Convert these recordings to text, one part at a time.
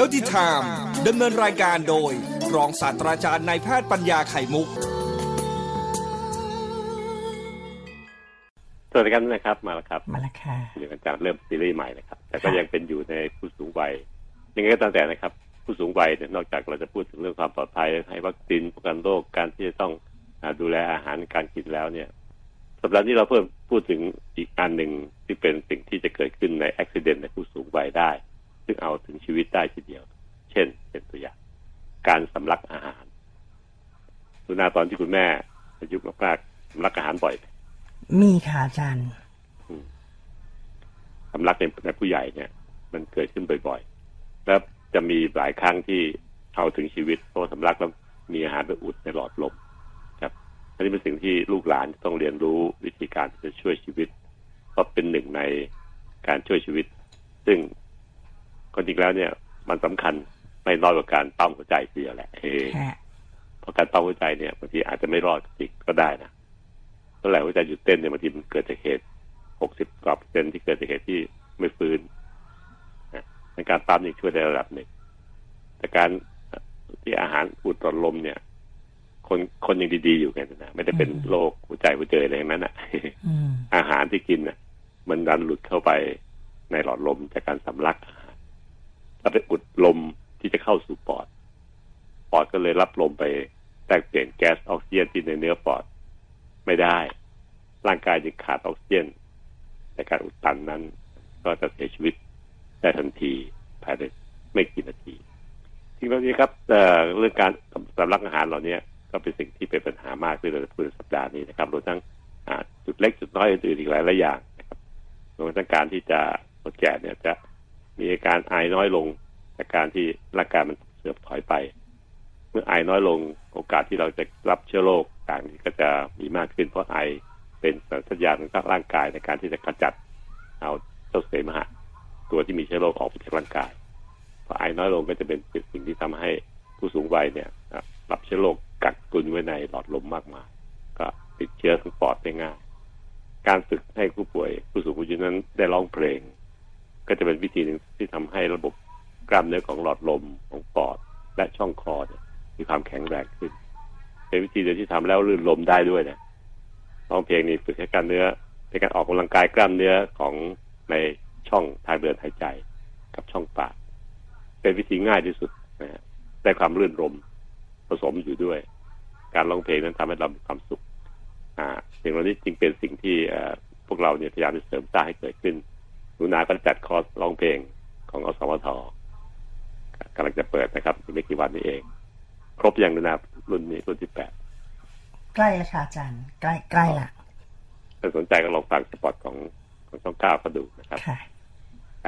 Healthy Time ดำเนินรายการโดย รองศาสตราจารย์นายแพทย์ปัญญาไข่มุก สวัสดีครับนะครับ มาแล้วครับมาแล้วค่ะเดี๋ยวอาจารย์เริ่มซีรีส์ใหม่นะครับ แต่ก็ยังเป็นอยู่ในผู้สูงวัยยังไงก็ตามแต่นะครับ ผู้สูงวัยเนี่ยนอกจากเราจะพูดถึงเรื่องความปลอดภัยให้วัคซีนป้องกันโรคการที่จะต้องอาดูแลอาหารการกินแล้วเนี่ยสัปดาห์นี้เราเพิ่มพูดถึงอีกอันหนึ่งที่เป็นสิ่งที่จะเกิดขึ้นในอุบิเหตุในผู้สูงวัยได้ ซึ่งเอาถึงชีวิตได้ทีเดียว เช่น เป็นตัวอย่างการสำลักอาหารสุนาตอนที่คุณแม่อายุมากๆสำลักอาหารบ่อยไหมมีค่ะอาจารย์สำลักในในผู้ใหญ่เนี่ย มันเกิดขึ้นบ่อยๆ แล้วจะมีหลายครั้งที่เอาถึงชีวิตเพราะว่าสำลักแล้วมีอาหารไปอุดในหลอดลมครับอันนี้เป็นสิ่งที่ลูกหลานต้องเรียนรู้วิธีการที่จะช่วยชีวิต เพราะเป็นหนึ่งในการช่วยชีวิต ซึ่ง คนจริงแล้วเนี่ย มันสำคัญไม่น้อยกว่าการปั๊มหัวใจทีเดียวแหละเออค่ะเพราะการปั๊มหัวใจเนี่ยบางทีอาจจะไม่รอดจริงก็ได้นะเท่าไหร่หัวใจหยุดเต้นเนี่ยบางทีมันเกิดจากเหตุหกสิบกว่าเปอร์เซ็นต์ที่เกิดจากเหตุที่ไม่ฟื้นนะในการปั๊มนี่ช่วยได้ระดับหนึ่งแต่การที่อาหารอุดหลอดลมเนี่ย คนคนยังดีๆอยู่กันนะไม่ได้เป็นโรคหัวใจหัวใจอะไรอย่างนั้นอะอืมอาหารที่กินน่ะ มันดันหลุดเข้าไปในหลอดลมจากการสำลักอาหาร แล้วไปอุดลมที่จะเข้าสู่ปอด ปอดก็เลยรับลมไปแตกเปลี่ยนแก๊สออกซิเจนที่ในเนื้อปอดไม่ได้ ร่างกายจึงขาดออกซิเจนในการอุดตันนั้น ก็จะเสียชีวิตได้ทันทีภายในไม่กี่นาทีทีนี้ครับเเรื่องการสำลักอาหารเหล่านี้ก็เป็นสิ่งที่เป็นปัญหามากที่เราจะพูดในสัปดาห์นี้นะครับรวมทั้งจุดเล็กจุดน้อยอื่นๆอีกหลายหลายอย่างนะครับรวมทั้งการที่จะคนแก่เนี่ยจะ มีอาการไอน้อยลงจากการที่ร่างกายมันเสื่อมถอยไป เมื่อไอน้อยลงโอกาสที่เราจะรับเชื้อโรคต่างนี้ก็จะมีมากขึ้นเพราะไอเป็นสัญญาณของร่างกายในการที่จะกำจัดเอาเจ้าเสมหะตัวที่มีเชื้อโรคออกไปจากร่างกายพอไอน้อยลงก็จะเป็นสิ่งที่ทำให้ผู้สูงวัยเนี่ยรับเชื้อโรคกักตุนไว้ในหลอดลมมากมาย ก็ติดเชื้อทั้งปอดได้ง่าย การฝึกให้ผู้ป่วยผู้สูงอายุนั้นได้ร้องเพลง ก็จะเป็นวิธีหนึ่งที่ทำให้ระบบกล้ามเนื้อของหลอดลมของปอดและช่องคอเนี่ยมีความแข็งแรงขึ้น เป็นวิธีเดียวที่ทำแล้วลื่นลมได้ด้วยนะร้องเพลงนี้ฝึกให้กล้ามเนื้อในการออกกำลังกายกล้ามเนื้อของในช่องทางเดินหายใจกับช่องปากเป็นวิธีง่ายที่สุดนะฮะได้ความลื่นลมผสมอยู่ด้วย การร้องเพลงนั้นทำให้เรามีความสุข อ่าสิ่งเหล่านี้จึงเป็นสิ่งที่พวกเราเนี่ยพยายามจะเสริมสร้างให้เกิดขึ้น หนูนาก็จัดคอร์สร้องเพลงของอสมทกำลังจะเปิดนะครับอีกไม่กี่วันนี้เอง ครบยังหนูนารุ่นนี้รุ่นที่แปดใกล้แล้วค่ะอาจารย์ใกล้ใกล้ละถ้าสนใจก็ลองฟังสปอตของของช่องเก้าก็ดูนะครับค่ะ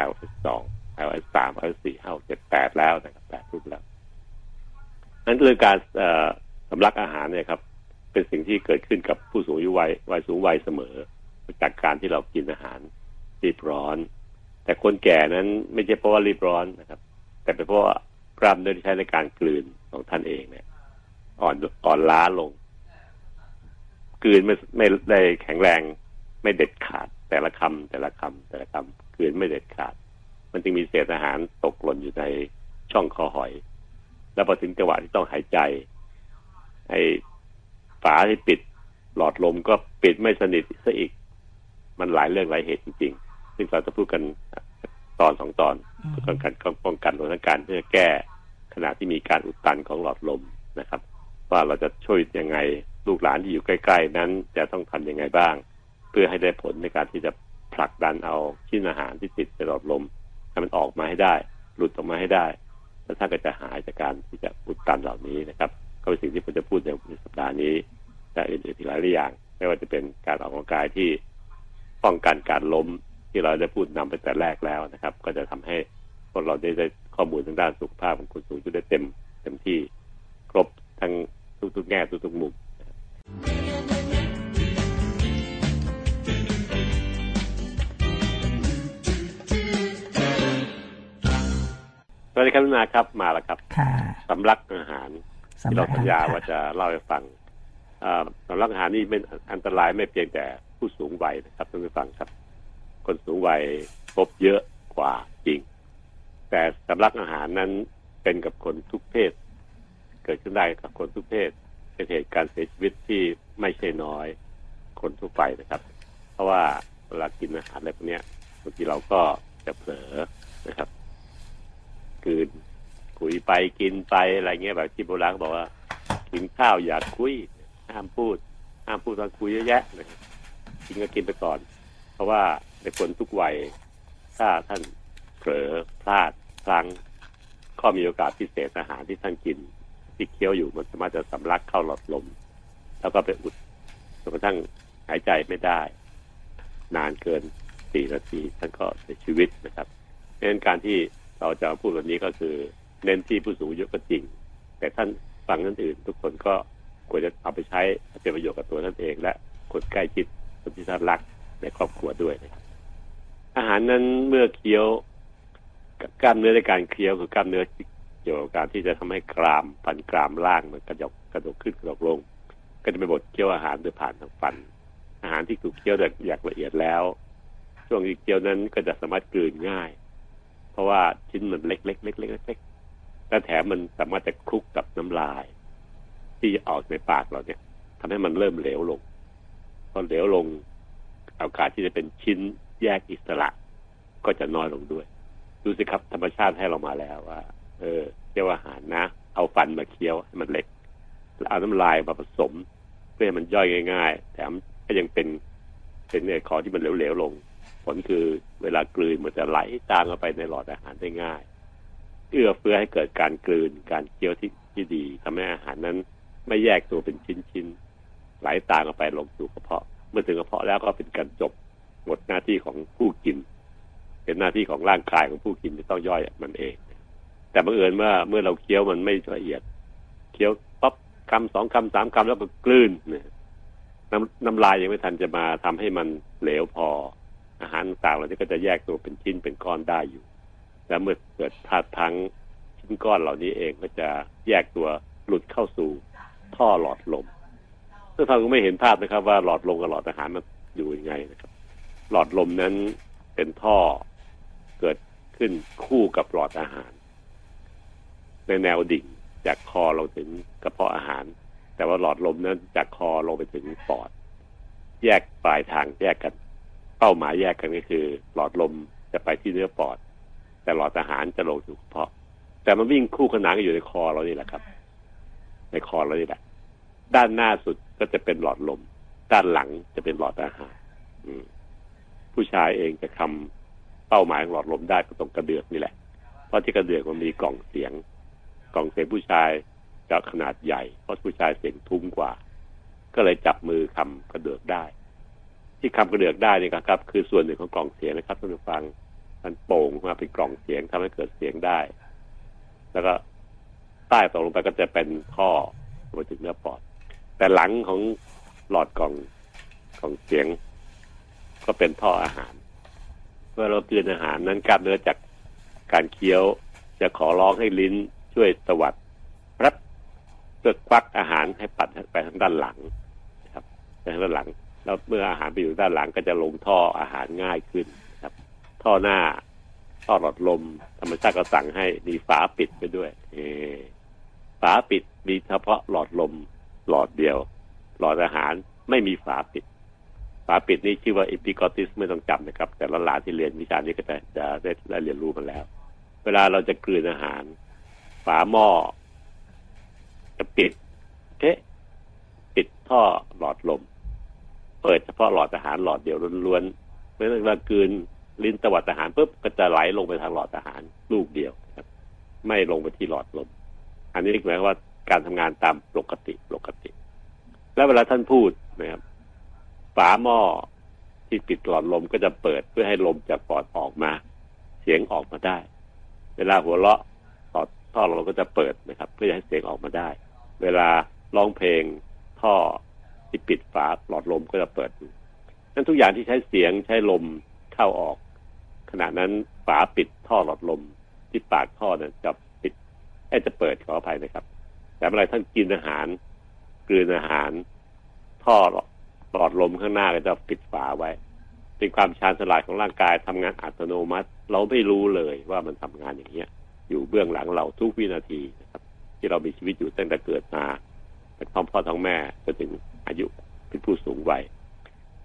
L S สอง L S สาม L S สี่ L เจ็ดแปดแล้วนะครับแปดรุ่นแล้วนั้นเรื่องการเอ่อสำลักอาหารเนี่ยครับเป็นสิ่งที่เกิดขึ้นกับผู้สูงอายุวัยวัยสูงวัยเสมอ จากการที่เรากินอาหาร รีบร้อน แต่คนแก่นั้นไม่ใช่เพราะว่ารีบร้อนนะครับ แต่เป็นเพราะว่ากล้ามเนื้อที่ใช้ในการกลืนของท่านเองเนี่ย อ่อนอ่อนล้าลงกลืนไม่ไม่ได้แข็งแรงไม่เด็ดขาด แต่ละคำแต่ละคำแต่ละคำกลืนไม่เด็ดขาด มันจึงมีเศษอาหารตกหล่นอยู่ในช่องคอหอย แล้วพอถึงจังหวะที่ต้องหายใจไอ้ฝาที่ปิดหลอดลมก็ปิดไม่สนิทซะอีก มันหลายเรื่องหลายเหตุจริงๆ ซึ่งเราจะพูดกันตอนสองตอนอืมเพื่อป้องกันป้องกันรวมทั้งการเพื่อแก้ขณะที่มีการอุดตันของหลอดลมนะครับ ว่าเราจะช่วยยังไงลูกหลานที่อยู่ใกล้ ๆ นั้นจะต้องทำยังไงบ้าง เพื่อให้ได้ผลในการที่จะผลักดันเอาชิ้นอาหารที่ติดในหลอดลมให้มันออกมาให้ได้ หลุดออกมาให้ได้ แล้วท่านก็จะหายจากการที่จะอุดตันเหล่านี้นะครับ ก็เป็นสิ่งที่ผมจะพูดในสัปดาห์นี้และอื่นๆอีกหลายอย่าง ไม่ว่าจะเป็นการออกกำลังกายที่ป้องกันการล้ม ที่เราได้พูดนำไปแต่แรกแล้วนะครับ ก็จะทำให้พวกเราได้ได้ข้อมูลทางด้านสุขภาพของคนสูงอายุได้เต็มเต็มที่ครบทั้งทุกๆแง่ทุกๆมุมสวัสดีครับลุนาครับมาแล้วครับค่ะสำลักอาหารที่สำหรัเราบสัญญาว่าจะเล่าให้ฟังเอ่อสำลักอาหารนี่เป็นอันตรายไม่เพียงแต่ผู้สูงวัยนะครับท่านผู้ฟังครับ คนสูงวัยพบเยอะกว่าจริง แต่สำลักอาหารนั้นเป็นกับคนทุกเพศ เกิดขึ้นได้กับคนทุกเพศ เป็นเหตุการณ์เสียชีวิตที่ไม่ใช่น้อยคนทั่วไปนะครับ เพราะว่าเวลากินอาหารอะไรพวกนี้บางทีเราก็จะเผลอนะครับกืนคุยไปกินไปอะไรเงี้ยแบบที่โบราณบอกว่า กินข้าวอย่าคุยห้ามพูดห้ามพูดตอนคุยเยอะแยะนะครับกินก็กินไปก่อน เพราะว่า ในคนทุกวัย ถ้าท่านเผลอพลาดพลั้งก็มีโอกาสพิเศษอาหารที่ท่านกิน ที่เคี้ยวอยู่มันสามารถจะสำลักเข้าหลอดลม แล้วก็ไปอุดจนกระทั่งหายใจไม่ได้ นานเกินสี่นาทีท่านก็เสียชีวิตนะครับเพราะนั้นการที่เราจะพูดแบบนี้ก็คือเน้นที่ผู้สูงอายุก็จริง แต่ท่านฟังท่านอื่น ทุกคนก็ควรจะเอาไปใช้เป็นประโยชน์กับตัวท่านเอง และคนใกล้ชิดคนที่ท่านรักในครอบครัวด้วยนะครับ อาหารนั้นเมื่อเคี้ยวกล้ามเนื้อในการเคี้ยวคือกล้ามเนื้อเกี่ยวกับการที่จะทำให้กรามฟันกรามล่างมันกระดกกระดกขึ้นกระดกลง ก็จะไปบดเคี้ยวอาหารโดยผ่านทางฟัน อาหารที่ถูกเคี้ยวอย่างละเอียดแล้ว ช่วงที่เคี้ยวนั้นก็จะสามารถกลืนง่าย เพราะว่าชิ้นมันเล็กๆเล็กๆเล็กๆและแถมมันสามารถจะคลุกกับน้ำลาย ที่ออกในปากเราเนี่ยทำให้มันเริ่มเหลวลงพอเหลวลงโอกาสที่จะเป็นชิ้น แยกอิสระก็จะน้อยลงด้วย ดูสิครับธรรมชาติให้เรามาแล้วว่า เออเคี้ยวอาหารนะ เอาฟันมาเคี้ยวให้มันเล็กแล้วเอาน้ำลายมาผสม เพื่อให้มันย่อยง่าย ๆ แถมก็ยังเป็นเป็นในคอที่มันเหลวๆลง ผลคือเวลากลืนมันจะไหลตามเข้าไปในหลอดอาหารได้ง่าย เอื้อเฟื้อให้เกิดการกลืนการเคี้ยวที่ที่ดีทำให้อาหารนั้น ไม่แยกตัวเป็นชิ้นๆไหลตามเข้าไปลงสู่กระเพาะ เมื่อถึงกระเพาะแล้วก็เป็นการจบ หมดหน้าที่ของผู้กิน เป็นหน้าที่ของร่างกายของผู้กินที่ต้องย่อยมันเอง แต่บังเอิญว่าเมื่อเราเคี้ยวมันไม่ละเอียด เคี้ยวปั๊บคำสองคำสามคำแล้วก็กลืนเนี่ยน้ำน้ำลายยังไม่ทันจะมาทำให้มันเหลวพอ อาหารต่างๆเหล่านี้ก็จะแยกตัวเป็นชิ้นเป็นก้อนได้อยู่ แล้วเมื่อเกิดพลาดพลั้งชิ้นก้อนเหล่านี้เองก็จะแยกตัวหลุดเข้าสู่ท่อหลอดลมซึ่งท่านก็ไม่เห็นภาพนะครับ ว่าหลอดลมกับหลอดอาหารมันอยู่ยังไงนะครับ หลอดลมนั้นเป็นท่อเกิดขึ้นคู่กับหลอดอาหาร ในแนวดิ่งจากคอลงถึงกระเพาะอาหาร แต่ว่าหลอดลมนั้นจากคอลงไปถึงปอด แยกปลายทางแยกกัน เป้าหมายแยกกันก็คือ หลอดลมจะไปที่เนื้อปอด แต่หลอดอาหารจะลงสู่กระเพาะ แต่มันวิ่งคู่ขนานกันอยู่ในคอเรานี่แหละครับ ในคอเรานี่แหละ ด้านหน้าสุดก็จะเป็นหลอดลม ด้านหลังจะเป็นหลอดอาหาร ผู้ชายเองจะคำเป้าหมายของหลอดลมได้ก็ตรงกระเดือกนี่แหละ เพราะที่กระเดือกมันมีกล่องเสียง กล่องเสียงผู้ชายจะขนาดใหญ่ เพราะผู้ชายเสียงทุ้มกว่า ก็เลยจับมือคำกระเดือกได้ ที่คำกระเดือกได้นี่ครับ คือส่วนหนึ่งของกล่องเสียงนะครับท่านผู้ฟังมันโป่งมาเป็นกล่องเสียงทำให้เกิดเสียงได้ แล้วก็ใต้ตกลงไปก็จะเป็นท่อมาถึงเนื้อปอด แต่หลังของหลอดกล่องกล่องเสียง ก็เป็นท่ออาหาร เมื่อเรากลืนอาหารนั้นกล้ามเนื้อจากการเคี้ยว จะขอร้องให้ลิ้นช่วยตวัดรับเพื่อควักอาหารให้ปัดไปทางด้านหลังนะครับไปทางด้านหลัง แล้วเมื่ออาหารไปอยู่ด้านหลังก็จะลงท่ออาหารง่ายขึ้นนะครับ ท่อหน้าท่อหลอดลม ธรรมชาติก็สั่งให้มีฝาปิดไปด้วย เอฝาปิดมีเฉพาะหลอดลมหลอดเดียว หลอดอาหารไม่มีฝาปิดาปิดนี่ชื่อว่าอิปิกอติสไม่ต้องจำนะครับ แต่ละหลานที่เรียนวิชานี้ก็จะจะได้ได้เรียนรู้มาแล้ว เวลาเราจะกลืนอาหาร ฝาหม้อจะปิดเอ๊ะปิดท่อหลอดลม เปิดเฉพาะหลอดอาหารหลอดเดียวล้วนๆเมื่อเรากลืนลิ้นตวัดอาหารปุ๊บก็จะไหลลงไปทางหลอดอาหารลูกเดียวครับ ไม่ลงไปที่หลอดลม อันนี้หมายว่าการทำงานตามปกติปกติ แล้วเวลาท่านพูดนะครับ ฝาหม้อที่ปิดหลอดลมก็จะเปิดเพื่อให้ลมจากปอดออกมา เสียงออกมาได้ เวลาหัวเราะต่อท่อเราก็จะเปิดนะครับ เพื่อให้เสียงออกมาได้ เวลาร้องเพลงท่อที่ปิดฝาหลอดลมก็จะเปิดนั้นทุกอย่างที่ใช้เสียงใช้ลมเข้าออก ขณะนั้นฝาปิดท่อหลอดลมที่ปากท่อเนี่ยจะปิดให้จะเปิดขออภัยนะครับ แต่เมื่อไรท่านกินอาหารกลืนอาหาร ท่อ หลอดลมข้างหน้าก็จะปิดฝาไว้ เป็นความชาญฉลาดของร่างกายทำงานอัตโนมัติ เราไม่รู้เลยว่ามันทำงานอย่างเงี้ย อยู่เบื้องหลังเราทุกวินาทีนะครับ ที่เรามีชีวิตอยู่ตั้งแต่เกิดมาเป็นท้องพ่อท้องแม่จนถึงอายุเป็นผู้สูงวัย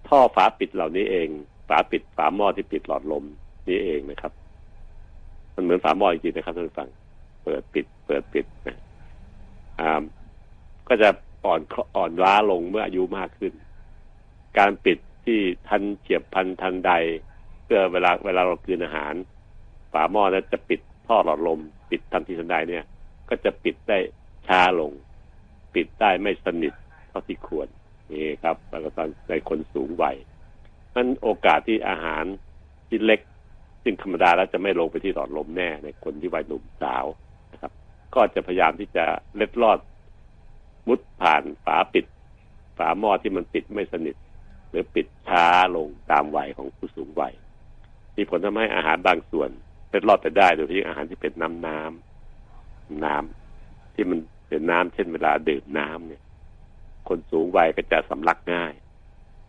ท่อฝาปิดเหล่านี้เอง ฝาปิดฝาหม้อที่ปิดหลอดลมนี่เองนะครับ มันเหมือนฝาหม้อจริงๆนะครับท่านฟัง เปิดปิด เปิดปิดนะอ่าก็จะอ่อนอ่อนล้าลงเมื่ออายุมากขึ้น การปิดที่ทันเฉียบพันทันใด เพื่อเวลาเวลาเรากินอาหาร ฝาหม้อนั้นจะปิดท่อหลอดลม ปิดทันทีทันใดเนี่ย ก็จะปิดได้ช้าลง ปิดได้ไม่สนิทเท่าที่ควรนี่ครับแล้วก็ตอนในคนสูงวัยนั้นโอกาสที่อาหารที่เล็กซึ่งธรรมดาแล้วจะไม่ลงไปที่หลอดลมแน่ในคนที่วัยหนุ่มสาวนะครับ ก็จะพยายามที่จะเล็ดลอดมุดผ่านฝาปิด ฝาหม้อที่มันปิดไม่สนิท รือปิดช้าลงตามวัยของผู้สูงวัยมีผลทำให้อาหารบางส่วนเล็ดลอดไปได้โดยที่อาหารที่เป็นน้ำน้ำน้ำที่มันเป็นน้ำเช่นเวลาดื่มน้ำเนี่ย คนสูงวัยก็จะสำลักง่าย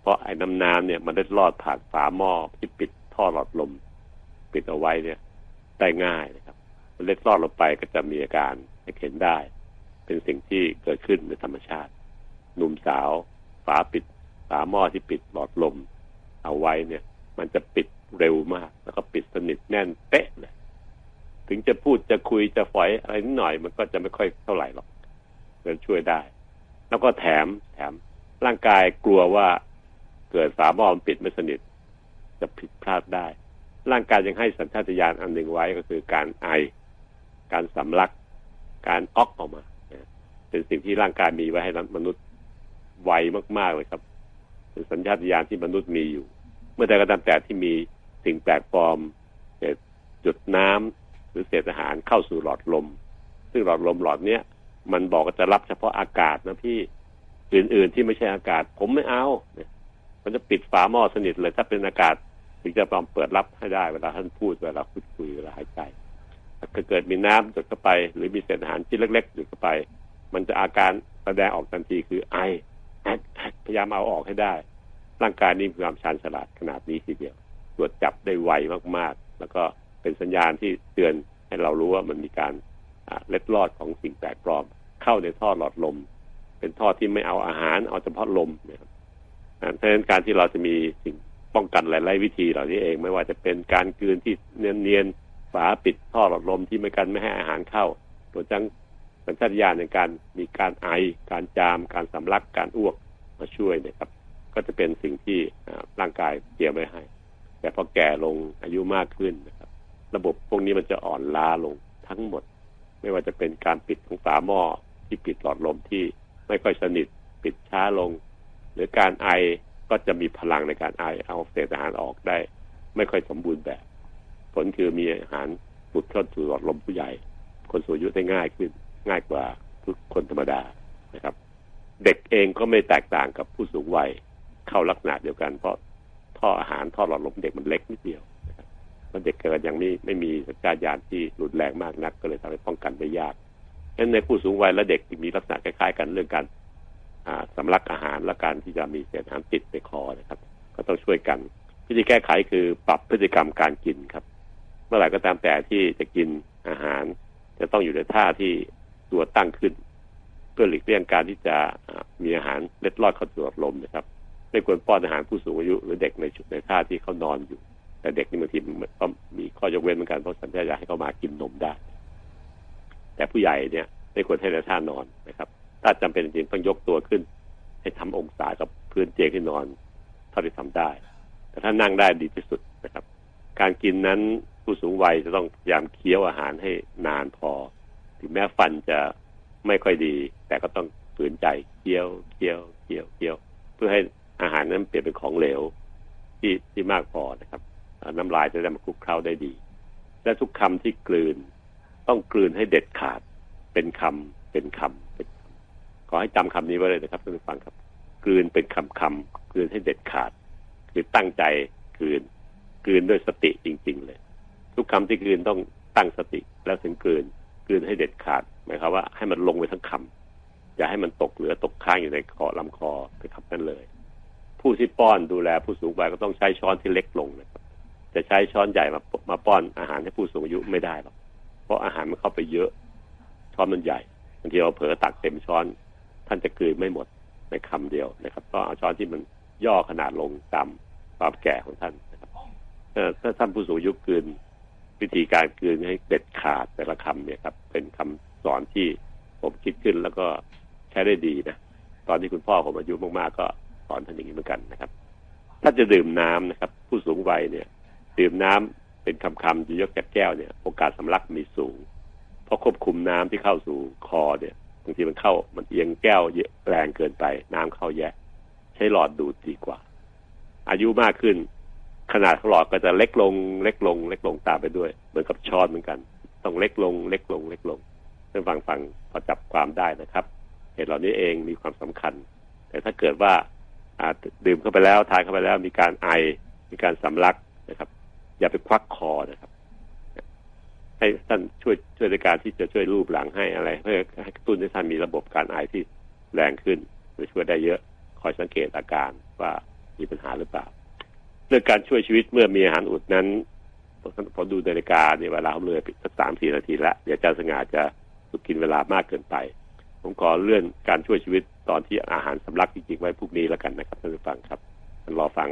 เพราะไอ้น้ำน้ำเนี่ยมันเล็ดลอดผ่านฝาหม้อที่ปิดท่อหลอดลม ปิดเอาไว้เนี่ย ได้ง่ายนะครับ มันเล็ดลอดลงไปก็จะมีอาการเห็นได้ เป็นสิ่งที่เกิดขึ้นในธรรมชาติ หนุ่มสาว ฝาปิด ฝาหม้อที่ปิดหลอดลมเอาไว้เนี่ย มันจะปิดเร็วมาก แล้วก็ปิดสนิทแน่นเป๊ะเลยถึงจะพูดจะคุยจะฝอยอะไรนิดหน่อย มันก็จะไม่ค่อยเท่าไหร่หรอกเดินช่วยได้ แล้วก็แถมแถมร่างกายกลัวว่าเกิดฝาหม้อมปิดไม่สนิท จะผิดพลาดได้ ร่างกายยังให้สัญชาตญาณอันหนึ่งไว้ก็คือการไอ การสำลัก การออกออกมาเป็นสิ่งที่ร่างกายมีไว้ให้มนุษย์ไวมากๆเลยครับ สัญชาตญาณที่มนุษย์มีอยู่ เมื่อใดก็ตามแต่ที่มีสิ่งแปลกปลอมเศษจุดน้ำหรือเศษอาหารเข้าสู่หลอดลม ซึ่งหลอดลมหลอดเนี้ยมันบอกว่าจะรับเฉพาะอากาศนะพี่อื่น ๆ ที่ไม่ใช่อากาศ ผมไม่เอาเนี่ยมันจะปิดฝาหม้อสนิทเลย ถ้าเป็นอากาศถึงจะปลอมเปิดรับให้ได้เวลาท่านพูดเวลาพูดคุยเวลาหายใจถ้าเกิดมีน้ำหยดเข้าไป หรือมีเศษอาหารชิ้นเล็กๆหยดเข้าไป มันจะอาการแสดงออกทันทีคือไอ พยายามเอาออกให้ได้ ร่างกายนี้มีความชาญฉลาดขนาดนี้ทีเดียวตรวจจับได้ไวมากๆ แล้วก็เป็นสัญญาณที่เตือนให้เรารู้ว่ามันมีการเล็ดลอดของสิ่งแปลกปลอม เข้าในท่อหลอดลม เป็นท่อที่ไม่เอาอาหารเอาเฉพาะลมนะครับเพราะฉะนั้นการที่เราจะมีสิ่งป้องกันหลายๆวิธีเหล่านี้เอง ไม่ว่าจะเป็นการกืนที่เนียนๆฝาปิดท่อหลอดลมที่ไม่กันไม่ให้อาหารเข้าตัวจัง สัญชาตญาณในการมีการไอ การจาม การสำลัก การอ้วกมาช่วยนะครับ ก็จะเป็นสิ่งที่ร่างกายเตรียมไว้ให้ แต่พอแก่ลงอายุมากขึ้นนะครับ ระบบพวกนี้มันจะอ่อนล้าลงทั้งหมด ไม่ว่าจะเป็นการปิดของฝาหม้อที่ปิดหลอดลมที่ไม่ค่อยสนิทปิดช้าลง หรือการไอก็จะมีพลังในการไอเอาเศษอาหารออกได้ ไม่ค่อยสมบูรณ์แบบ ผลคือมีอาหารปุดเข้าสู่หลอดลมผู้ใหญ่ คนสูงอายุได้ง่ายขึ้น ง่ายกว่าทุกคนธรรมดานะครับ เด็กเองก็ไม่แตกต่างกับผู้สูงวัยเข้าลักษณะเดียวกัน เพราะท่ออาหารท่อหลอดลมเด็กมันเล็กนิดเดียวนะครับมันเด็กเกิดยังไม่ไม่มีสัญชาตญาณที่รุนแรงมากนัก ก็เลยทำให้ป้องกันได้ยากฉะนั้นในผู้สูงวัยและเด็กมีลักษณะคล้ายๆ กันเรื่องการสำลักอาหารและการที่จะมีเศษอาหารติดในคอนะครับ ก็ต้องช่วยกันวิธีแก้ไขคือปรับพฤติกรรมการกินครับ เมื่อไหร่ก็ตามแต่ที่จะกินอาหาร จะต้องอยู่ในท่าที่ ตัวตั้งขึ้น เพื่อหลีกเลี่ยงการที่จะมีอาหารเล็ดลอดเข้าสู่หลอดลมนะครับไม่ควรป้อนอาหารผู้สูงอายุ หรือเด็กในชุดในท่าที่เขานอนอยู่ แต่เด็กนี่บางทีก็มีข้อยกเว้นเหมือนกันเพราะสัญชาตญาณให้เขามากินนมได้ แต่ผู้ใหญ่เนี่ยไม่ควรให้ในท่านอนนะครับ ถ้าจำเป็นจริงต้องยกตัวขึ้น ให้ทำองศากับพื้นเตียงที่นอนเท่าที่ทำได้ แต่ถ้านั่งได้ดีที่สุดนะครับ การกินนั้นผู้สูงวัยจะต้องพยายามเคี้ยวอาหารให้นานพอ ถึงแม้ฟันจะไม่ค่อยดี แต่ก็ต้องฝืนใจเคี้ยวเคี้ยวเคี้ยวเคี้ยว เพื่อให้อาหารนั้นเปลี่ยนเป็นของเหลว ที่ที่มากพอนะครับน้ำลายจะได้มาคลุกเคล้าได้ดี และทุกคำที่กลืน ต้องกลืนให้เด็ดขาด เป็นคำเป็นคำเป็นคำขอให้จำคำนี้ไว้เลยนะครับท่านผู้ฟังครับ กลืนเป็นคำคำกลืนให้เด็ดขาด คือตั้งใจกลืน กลืนด้วยสติจริง ๆ เลย ทุกคำที่กลืนต้องตั้งสติแล้วถึงกลืน กลืนให้เด็ดขาดหมายความว่าให้มันลงไปทั้งคำอย่าให้มันตกเหลือตกค้างอยู่ในคอลำคอไปคำนั้นเลย ผู้ที่ป้อนดูแลผู้สูงวัยก็ต้องใช้ช้อนที่เล็กลงนะครับจะใช้ช้อนใหญ่มามาป้อนอาหารให้ผู้สูงอายุไม่ได้หรอกเพราะอาหารมันเข้าไปเยอะ ช้อนมันใหญ่บางทีเราเผลอตักเต็มช้อน ท่านจะกลืนไม่หมดในคำเดียวนะครับต้องเอาช้อนที่มันย่อขนาดลงตามความแก่ของท่านนะครับถ้าท่านผู้สูงอายุกลืน วิธีการกลืนให้เด็ดขาดแต่ละคำเนี่ยครับ เป็นคำสอนที่ผมคิดขึ้นแล้วก็ใช้ได้ดีนะตอนที่คุณพ่อผมอายุมากๆก็สอนท่านอย่างนี้เหมือนกันนะครับ ถ้าจะดื่มน้ำนะครับ ผู้สูงวัยเนี่ย ดื่มน้ำเป็นคำๆจะยกจากแก้วเนี่ย โอกาสสำลักมีสูง เพราะควบคุมน้ำที่เข้าสู่คอเนี่ยบางทีมันเข้ามันเอียงแก้วเยอะแรงเกินไป น้ำเข้าแยะ ใช้หลอดดูดดีกว่า อายุมากขึ้น ขนาดของหลอดก็จะเล็กลง เล็กลง เล็กลงตามไปด้วย เหมือนกับช้อนเหมือนกัน ต้องเล็กลง เล็กลง เล็กลงเพื่อฟังฟังพอจับความได้นะครับ เหตุเหล่านี้เองมีความสำคัญ แต่ถ้าเกิดว่าอ่าดื่มเข้าไปแล้วทานเข้าไปแล้วมีการไอมีการสำลักนะครับ อย่าไปควักคอนะครับ ให้ท่านช่วยช่วยในการที่จะช่วยรูปหลังให้อะไร เพื่อให้กระตุ้นให้ท่านมีระบบการไอที่แรงขึ้นจะช่วยได้เยอะคอยสังเกตอาการว่ามีปัญหาหรือเปล่า เรื่องการช่วยชีวิตเมื่อมีอาหารอุดนั้นพอดูนาฬิกาเนี่ยเวลาเขาเลยสักสามสี่นาทีละเดี๋ยวอาจารย์สง่าจะสุกินเวลามากเกินไป ผมขอเลื่อนการช่วยชีวิตตอนที่อาหารสำลักจริงๆไว้พรุ่งนี้แล้วกันนะครับท่านผู้ฟังครับรอฟัง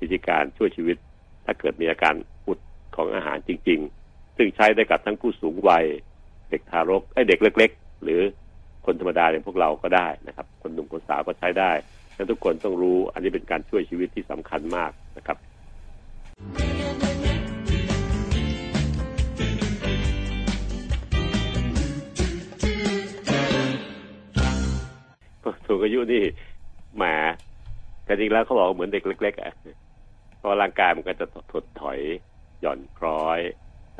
วิธีการช่วยชีวิต ถ้าเกิดมีอาการอุดของอาหารจริง ๆ ซึ่งใช้ได้กับทั้งผู้สูงวัย เด็กทารกไอ้เด็กเล็ก ๆ หรือคนธรรมดาอย่างพวกเราก็ได้นะครับ คนหนุ่มคนสาวก็ใช้ได้ฉะนั้นทุกคนต้องรู้อันนี้เป็นการช่วยชีวิตที่สำคัญมาก นะครับสูงอายุนี่หมแต่จริงแล้วเขาบอกเหมือนเด็กเล็ก ๆอะเพราะร่างกายมันก็จะถดถอยหย่อนคล้อย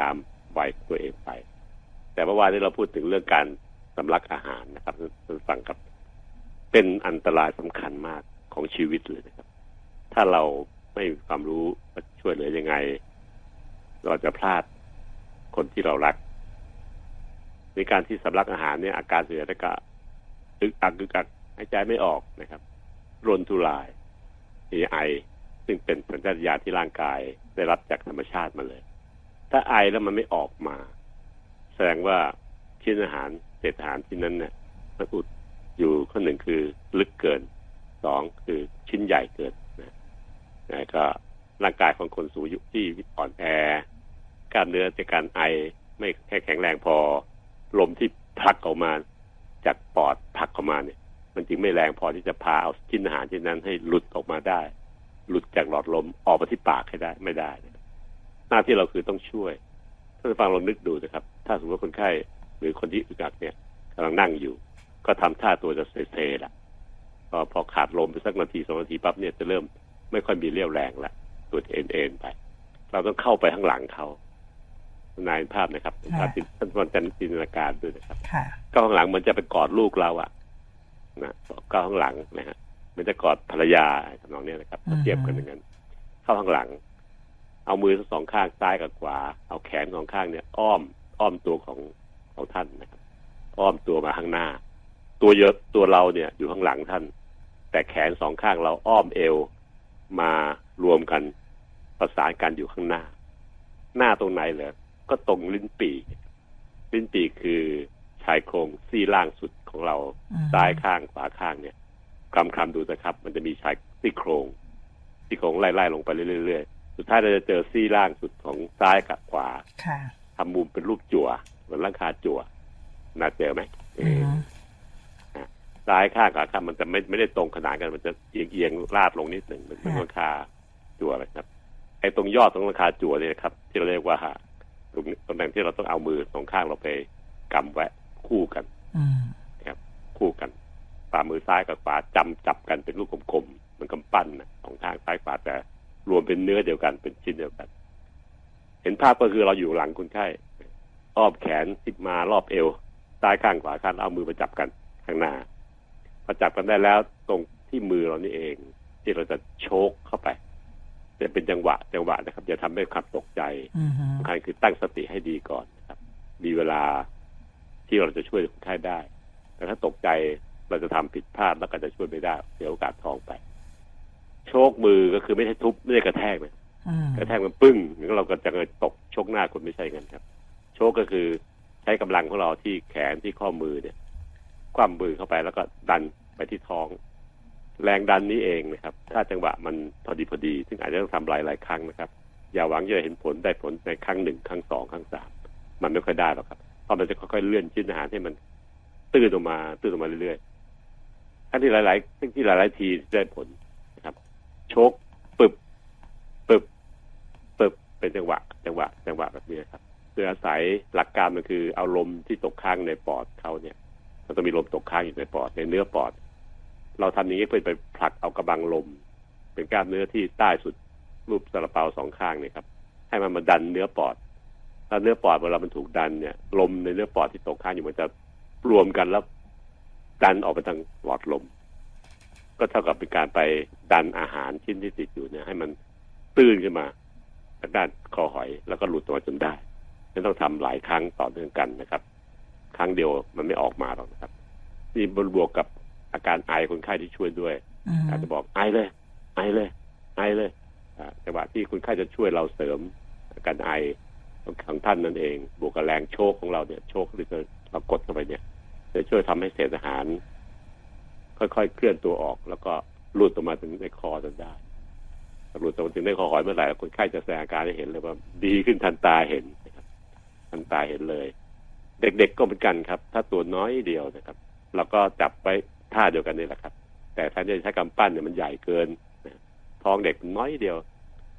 ตามวัยตัวเองไป แต่เมื่อวานนี้เราพูดถึงเรื่องการสำลักอาหารนะครับท่านฟังครับ เป็นอันตรายสำคัญมากของชีวิตเลยนะครับ ถ้าเรา ไม่มีความรู้ว่าช่วยเหลือยังไง เราจะพลาดคนที่เรารัก ในการที่สำลักอาหารเนี่ยอาการเสียแล้วก็อึกอักอึกอักหายใจไม่ออกนะครับรนทุรายมีไอซึ่งเป็นสัญชาตญาณที่ร่างกายได้รับจากธรรมชาติมาเลย ถ้าไอแล้วมันไม่ออกมา แสดงว่าชิ้นอาหารเศษอาหารชิ้นนั้นเนี่ยมันอุดอยู่ข้อหนึ่งคือลึกเกินสองคือชิ้นใหญ่เกิน นะก็ร่างกายของคนสูงอายุที่อ่อนแอกล้ามเนื้อจากการไอไม่แค่แข็งแรงพอ ลมที่พักออกมา จากปอดผลักออกมาเนี่ย มันจึงไม่แรงพอที่จะพาเอาชิ้นอาหารชิ้นนั้นให้หลุดออกมาได้ หลุดจากหลอดลมออกมาที่ปากให้ได้ไม่ได้ หน้าที่เราคือต้องช่วยท่านฟังลองนึกดูนะครับ ถ้าสมมติว่าคนไข้หรือคนที่อึกอักเนี่ยกำลังนั่งอยู่ ก็ทำท่าตัวจะเซๆละพอพอขาดลมไปสักนาทีสองนาทีปั๊บเนี่ยจะเริ่ม ไม่ค่อยมีเรี่ยวแรงละตัวจะเอ็นๆไป เราต้องเข้าไปข้างหลังเขานายภาพนะครับภาพที่ท่านมันจินตนาการด้วยนะครับค่ะก้าวข้างหลังมันจะไปกอดลูกเราอะนะก้าวข้างหลังนะฮะมันจะกอดภรรยาทำนองเนี้ยนะครับอือฮึเทียบกันอย่างนั้น เข้าข้างหลัง เอามือทั้งสองข้างซ้ายกับขวา เอาแขนสองข้างเนี่ย อ้อม อ้อมตัวของของท่านนะครับ อ้อมตัวมาข้างหน้า ตัวเยอะตัวเราเนี่ย อยู่ข้างหลังท่าน แต่แขนสองข้างเราอ้อมเอว มารวมกันประสานกันอยู่ข้างหน้า หน้าตรงไหนเหรอก็ตรงลิ้นปี่ลิ้นปี่คือชายโครงซี่ล่างสุดของเราอืมซ้ายข้างขวาข้างเนี่ยคำคำดูนะครับ มันจะมีชายซี่โครงซี่โครงไล่ๆลงไปเรื่อยๆสุดท้ายเราจะเจอซี่ล่างสุดของซ้ายกับขวาค่ะทำมุมเป็นรูปจั่วเหมือนร่างคาจั่วน่าเจอไหมเออือม ซ้ายข้างกับข้างมันจะไม่ไม่ได้ตรงขนานกันมันจะเอียงเอียงลาดลงนิดหนึ่งเหมือนเป็นค่ะหลังคาจั่วนะครับไอ้ตรงยอดตรงหลังคาจั่วเนี่ยครับ ที่เราเรียกว่าตรงตำแหน่งที่เราต้องเอามือสองข้างเราไปกำไว้คู่กันอืมคู่กันฝ่ามือซ้ายกับขวาจำจับกันเป็นลูกกลมๆเหมันกำปั้นนะสองข้างซ้ายขวาแต่รวมเป็นเนื้อเดียวกันเป็นชิ้นเดียวกัน เห็นภาพก็คือเราอยู่หลังคนไข้อ้อมแขนติดมารอบเอวซ้ายข้างขวาข้างเอามือมาจับกันข้างหน้า พอจับกันได้แล้วตรงที่มือเรานี่เอง ที่เราจะโชกเข้าไปจะเป็นจังหวะจังหวะนะครับอย่าทำให้ความตกใจอืมสำคัญคือตั้งสติให้ดีก่อนนะครับ มีเวลาที่เราจะช่วยคนไข้ได้ แต่ถ้าตกใจเราจะทำผิดพลาดแล้วก็จะช่วยไม่ได้เสียโอกาสทองไป โชคมือก็คือไม่ใช่ทุบไม่ได้กระแทกนะอืมกระแทกมันปึ้งแล้วเราก็จะตกชกหน้าคนไม่ใช่กันครับ โชกก็คือใช้กำลังของเราที่แขนที่ข้อมือเนี่ย คว่ำมือเข้าไปแล้วก็ดันไปที่ท้อง แรงดันนี้เองนะครับ ถ้าจังหวะมันพอดีพอดี ซึ่งอาจจะต้องทำหลายหลายครั้งนะครับ อย่าหวังจะเห็นผลได้ผลในครั้งหนึ่งครั้งสองครั้งสามมันไม่ค่อยได้หรอกครับเพราะมันจะค่อยๆเลื่อนชิ้นอาหารให้มันตื้นออกมาตื้นออกมาเรื่อยๆทั้งที่หลายๆทั้งที่หลายๆทีได้ผลนะครับชกปึบปึบปึบเป็นจังหวะ จังหวะ จังหวะแบบนี้ครับโดยอาศัยหลักการมันคือเอาลมที่ตกค้างในปอดเขาเนี่ย มันต้องมีลมตกค้างอยู่ในปอดในเนื้อปอด เราทำอย่างนี้เพื่อไปผลักเอากระบังลม เป็นกล้ามเนื้อที่ใต้สุดรูปซาลาเปาสองข้างเนี่ยครับ ให้มันมาดันเนื้อปอดถ้าเนื้อปอดเวลามันถูกดันเนี่ย ลมในเนื้อปอดที่ตกค้างอยู่มันจะรวมกันแล้วดันออกไปทางหลอดลม ก็เท่ากับเป็นการไปดันอาหารชิ้นที่ติดอยู่เนี่ย ให้มันตื้นขึ้นมาทางด้านคอหอยแล้วก็หลุดออกมาจนได้ไม่ต้องทำหลายครั้งต่อเนื่องกันนะครับ ครั้งเดียวมันไม่ออกมาหรอกนะครับนี่บนบวกกับอาการไอคนไข้ที่ช่วยด้วยอืมอาจจะบอกไอเลย ไอเลย ไอเลยอ่าจังหวะที่คนไข้จะช่วยเราเสริมอาการไอของท่านนั่นเอง บวกกับแรงโชคของเราเนี่ย โชคที่เรากดเข้าไปเนี่ยจะช่วยทำให้เศษอาหาร ค่อยๆเคลื่อนตัวออก แล้วก็หลุดออกมาถึงในคอจนได้หลุดออกมาถึงในคอหอยเมื่อไหร่คนไข้จะแสดงอาการให้เห็นเลยว่า ดีขึ้นทันตาเห็นนะครับทันตาเห็นเลย เด็กๆก็เหมือนกันครับ ถ้าตัวน้อยเดียวนะครับ เราก็จับไว้ท่าเดียวกันนี่แหละครับ แต่แทนที่จะใช้กำปั้นเนี่ยมันใหญ่เกินนะท้องเด็กน้อยเดียว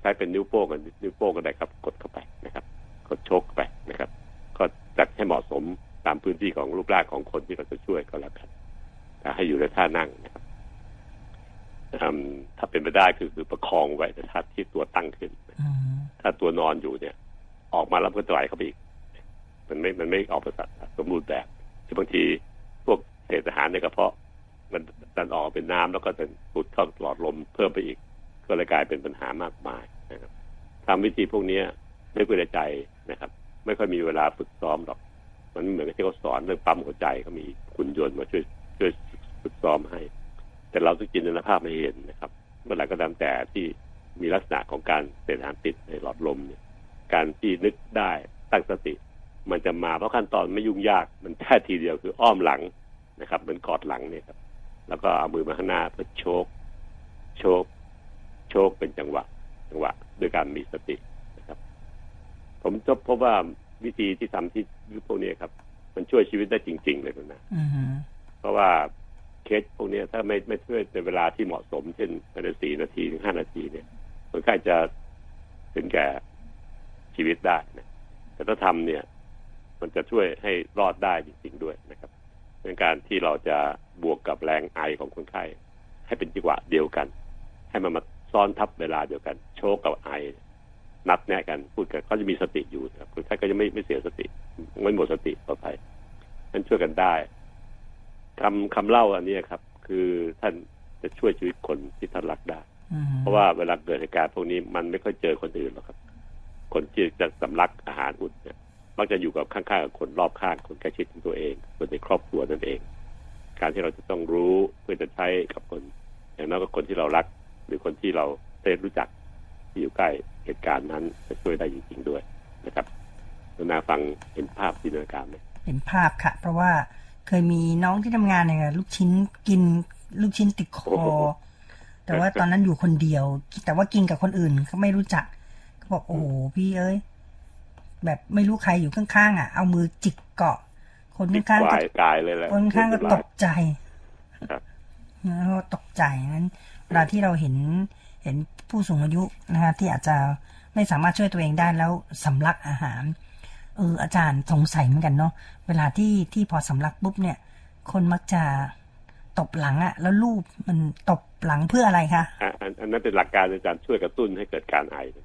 ใช้เป็นนิ้วโป้งกับนิ้วโป้งก็ได้ครับ กดเข้าไปนะครับ กดชกเข้าไปนะครับ ก็จัดให้เหมาะสมตามพื้นที่ของรูปร่างของคนที่เราจะช่วยก็แล้วกันแต่ให้อยู่ในท่านั่งนะครับอืมถ้าเป็นไปได้คือคือประคองไว้ในท่าที่ตัวตั้งขึ้นอืมถ้าตัวนอนอยู่เนี่ย ออกมาแล้วมันก็ไหลเข้าไปอีก มันไม่มันไม่ออกมาสมบูรณ์แบบที่บางทีพวกเศษอาหารในกระเพาะ มันดันออกเป็นน้ำแล้วก็จะปุดเข้าหลอดลมเพิ่มไปอีก ก็เลยกลายเป็นปัญหามากมายนะครับทำวิธีพวกเนี้ยไม่คุยใจนะครับ ไม่ค่อยมีเวลาฝึกซ้อมหรอก มันเหมือนกับที่เขาสอนเรื่องปั๊มหัวใจเขามีคุณยนต์มาช่วยช่วยฝึกซ้อมให้ แต่เราต้องจินตนาภาพไม่เห็นนะครับ เมื่อไหร่ก็ตามแต่ที่มีลักษณะของการเศษอาหารติดในหลอดลมเนี่ย การที่นึกได้ตั้งสติ มันจะมาเพราะขั้นตอนไม่ยุ่งยากมันแค่ทีเดียวคืออ้อมหลังนะครับ เหมือนกอดหลังเนี่ยครับ แล้วก็เอามือมาข้างหน้าเพื่อโชกโชกโชกเป็นจังหวะ จังหวะด้วยการมีสตินะครับ ผมจะพบว่าวิธีที่ทำที่พวกนี้ครับ มันช่วยชีวิตได้จริง ๆ เลยนะอืมเพราะว่าเคสพวกนี้ถ้าไม่ไม่ช่วยในเวลาที่เหมาะสม เช่นภายในสี่นาทีถึงห้านาทีเนี่ยคนไข้จะถึงแก่ชีวิตได้นะแต่ถ้าทำเนี่ย มันจะช่วยให้รอดได้จริงๆด้วยนะครับเป็นการที่เราจะบวกกับแรงไอของคนไข้ ให้เป็นจังหวะเดียวกัน ให้มันมาซ้อนทับเวลาเดียวกัน โชกกับไอ นัดแนะกันพูดกันเขาจะมีสติอยู่นะครับคนไข้ก็จะไม่ไม่เสียสติไม่หมดสติต่อไปนั้นช่วยกันได้คำคำเล่าอันนี้ครับ คือท่านจะช่วยชีวิตคนที่ท่านรักได้อืมเพราะว่าเวลาเกิดเหตุการณ์พวกนี้มันไม่ค่อยเจอคนอื่นหรอกครับ คนที่จะสำลักอาหารอุดเนี่ย มักจะอยู่กับข้างๆกับคนรอบข้างคนใกล้ชิดของตัวเองคนในครอบครัวนั่นเอง การที่เราจะต้องรู้เพื่อจะใช้กับคน อย่างน้อยก็คนที่เรารัก หรือคนที่เราได้รู้จักที่อยู่ใกล้เหตุการณ์นั้นจะช่วยได้จริงๆด้วยนะครับกรุณาฟังเห็นภาพจินตนาการไหมเห็นภาพค่ะ เพราะว่าเคยมีน้องที่ทำงานเนี่ยลูกชิ้นกินลูกชิ้นติดคอ แต่ว่าตอนนั้นอยู่คนเดียว แต่ว่ากินกับคนอื่นเขาไม่รู้จักเขาบอกโอ้โหพี่เอ้ย แบบไม่รู้ใครอยู่ข้างๆอะ เอามือจิกเกาะ คนติดข้างๆกาก็ยกายเลยแหละคนข้างๆก็ตกใจครับแล้วก็ตกใจนั้นเวลาที่เราเห็นเห็นผู้สูงอายุนะคะที่อาจจะไม่สามารถช่วยตัวเองได้แล้วสำลักอาหารเอออาจารย์สงสัยเหมือนกันเนาะเวลาที่ที่พอสำลักปุ๊บเนี่ย คนมักจะตบหลังอะแล้วรูปมันตบหลังเพื่ออะไรคะอะอันอันนั้นเป็นหลักการในการช่วยกระตุ้นให้เกิดการไอนะ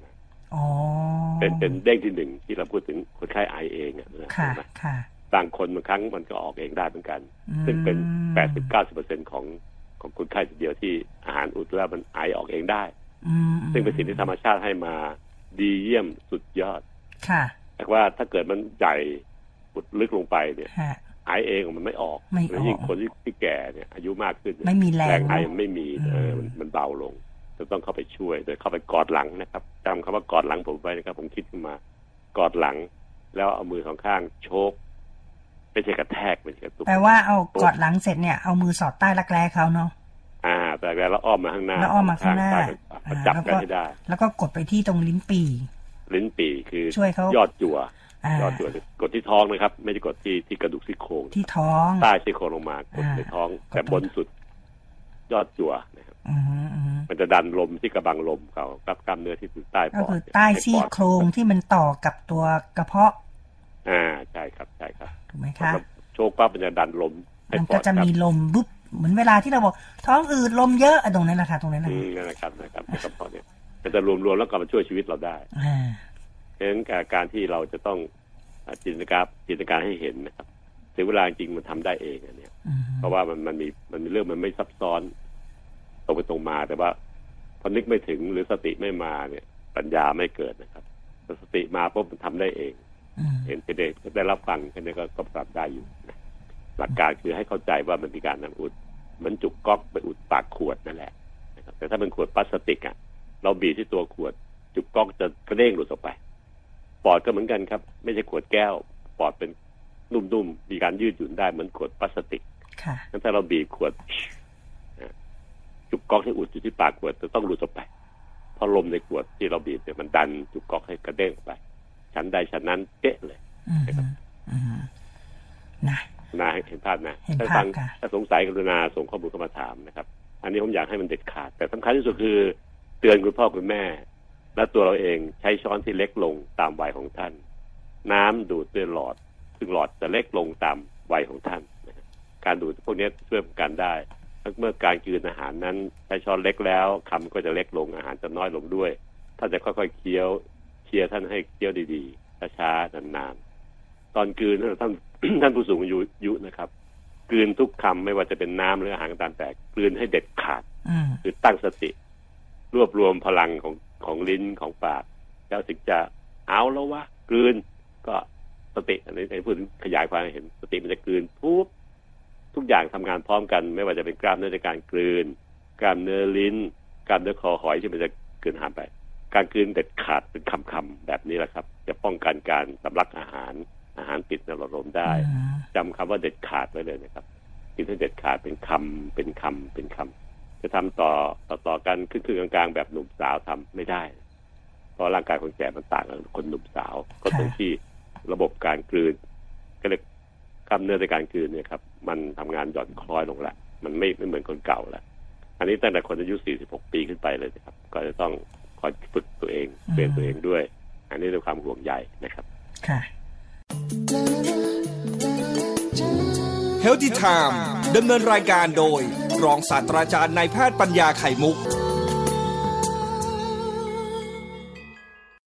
อ๋อ เป็นเป็นเด้งที่หนึ่งที่เราพูดถึงคนไข้ไอเองอะนะค่ะเห็นไหมค่ะบางคนบางครั้งมันก็ออกเองได้เหมือนกันอืมซึ่งเป็นแปดสิบเก้าสิบเปอร์เซ็นของของคนไข้ทีเดียวที่อาหารอุดแล้วมันไอออกเองได้อืมซึ่งเป็นสิ่งที่ธรรมชาติให้มาดีเยี่ยมสุดยอด ค่ะแต่ว่าถ้าเกิดมันใหญ่อุดลึกลงไปเนี่ยฮะไอเองมันไม่ออกไม่ออกแล้วยิ่งคนที่ที่แก่เนี่ยอายุมากขึ้นเนี่ยไม่มีแรงไอเนอะมันไม่มีอืมเออมันมันเบาลงแจะต้องเข้าไปช่วย โดยเข้าไปกอดหลังนะครับจำคำว่ากอดหลังผมไว้นะครับ ผมคิดขึ้นมากอดหลัง แล้วเอามือสองข้างโชกไม่ใช่กระแทกไม่ใช่กระตุกแปลว่าเอากอดหลังเสร็จเนี่ยเอามือสอดใต้รักแร้เขาเนาะอ่าแต่แล้วอ้อมมาข้างหน้าแล้วอ้อมมาข้างหน้ามาจับกันให้ได้ แล้วก็กดไปที่ตรงลิ้นปี่ลิ้นปี่คือช่วยเขายอดจั่วอ่ายอดจั่วกดที่ท้องนะครับ ไม่ได้กดที่ที่กระดูกซี่โครงที่ท้องใต้ซี่โครงลงมากดอ่าในท้องกดแต่ตรงบนสุดยอดจั่วนะครับอือฮึอือฮึ มันจะดันลมที่กระบังลมเขากับกล้ามเนื้อที่อยู่ใต้ปก็อดคือใต้ซี่โครงที่มันต่อกับตัวกระเพาะ อ่าใช่ครับใช่ครับถูกไหมคะแล้วโชคปั๊บมันจะดันลมให้มันปอก็ดจะครับมีลมบุ๊บเหมือนเวลาที่เราบอกท้องอืดลมเยอะอะตรงนั้นแหละค่ะตรงนั้นแหละอืมนั่นแหละครับนะครับในกระเพาะเนี่ยมันจะรวมๆแล้วก็มาช่วยชีวิตเราได้อ่าเพราะฉะนั้นการการที่เราจะต้องอ่าจินตนาการจินตนาการให้เห็นนะครับถึงเวลาจริงมันทำได้เองอันเนี้ยอืมเพราะว่ามันมันมีมันมีเรื่องมันไม่ซับซ้อนต รงไปตรงมา แต่ว่าพอนึกไม่ถึงหรือสติไม่มาเนี่ย ปัญญาไม่เกิดนะครับแต่สติมาปุ๊บมันทำได้เองอืมเห็นเด็กได้รับฟังแค่นี้ก็ก็ปรับได้อยู่นะหลักการคือให้เข้าใจว่ามันมีการนำอุดเหมือนจุกก๊อกไปอุดปากขวดนั่นแหละนะครับแต่ถ้าเป็นขวดพลาสติกอะ เราบีบที่ตัวขวด จุกก๊อกจะกระเด้งหลุดออกไป ปอดก็เหมือนกันครับ ไม่ใช่ขวดแก้ว ปอดเป็นนุ่มๆ มีการยืดหยุ่นได้เหมือนขวดพลาสติกค่ะงั้นถ้าเราบีบขวดนะ จุกก๊อกที่อุดอยู่ที่ปากขวดจะต้องหลุดออกไป เพราะลมในขวดที่เราบีบเนี่ยมันดันจุกก๊อกให้กระเด้งออกไป ชั้นใดชั้นนั้นเจ๊ะเลยอืมอืมนะนาเห็นภาพนะเห็นถ้าภาพฟังค่ะถ้าสงสัยกรุณาส่งข้อมูลเข้ามาถามนะครับ อันนี้ผมอยากให้มันเด็ดขาด แต่สำคัญที่สุดคือ เตือนคุณพ่อคุณแม่ และตัวเราเองใช้ช้อนที่เล็กลงตามวัยของท่าน น้ำดูดด้วยหลอด ซึ่งหลอดจะเล็กลงตามวัยของท่านนะฮะการดูดพวกนี้ช่วยป้องกันได้ เมื่อการกินอาหารนั้นใช้ช้อนเล็กแล้วคำก็จะเล็กลงอาหารจะน้อยลงด้วยท่านจะค่อยๆเคี้ยวเชียร์ท่านให้เคี้ยวดีๆช้าๆนานๆตอนกลืนท่านท่านผู้สูงอายุยุนะครับกลืนทุกคำไม่ว่าจะเป็นน้ำหรืออาหารก็ตามแต่กลืนให้เด็ดขาดอืมคือตั้งสติ รวบรวมพลังของของลิ้นของปากแล้วถึงจะเอาแล้ววะกลืนก็สติอันนี้ในพูดถึงขยายความให้เห็น สติมันจะกลืนปุ๊บ ทุกอย่างทำงานพร้อมกัน ไม่ว่าจะเป็นกล้ามเนื้อในการกลืน กล้ามเนื้อลิ้น กล้ามเนื้อคอหอยที่มันจะกลืนอาหารไป การกลืนเด็ดขาดเป็นคำๆแบบนี้แหละครับ จะป้องกันการสำลักอาหารอาหารติดในหลอดลมได้อืมจำคำว่าเด็ดขาดไว้เลยนะครับกินให้เด็ดขาดเป็นคำเป็นคำเป็นคำจะทำต่อต่อต่อกันครึ่งๆกลางๆ แบบหนุ่มสาวทำไม่ได้ เพราะร่างกายคนแก่มันต่างกับคนหนุ่มสาว ก็ตรงที่ระบบการกลืนก็เลยกล้ามเนื้อในการกลืนเนี่ยครับ มันทำงานหย่อนคล้อยลงละมันไม่ไม่เหมือนคนเก่าละอันนี้ตั้งแต่คนอายุ 46 ปีขึ้นไปเลยนะครับ ก็จะต้องคอยฝึกตัวเองเปลี่ยนตัวเองด้วย อันนี้ด้วยความห่วงใยนะครับ ค่ะ Healthy Time ดำเนินรายการโดย รองศาสตราจารย์นายแพทย์ปัญญาไข่มุก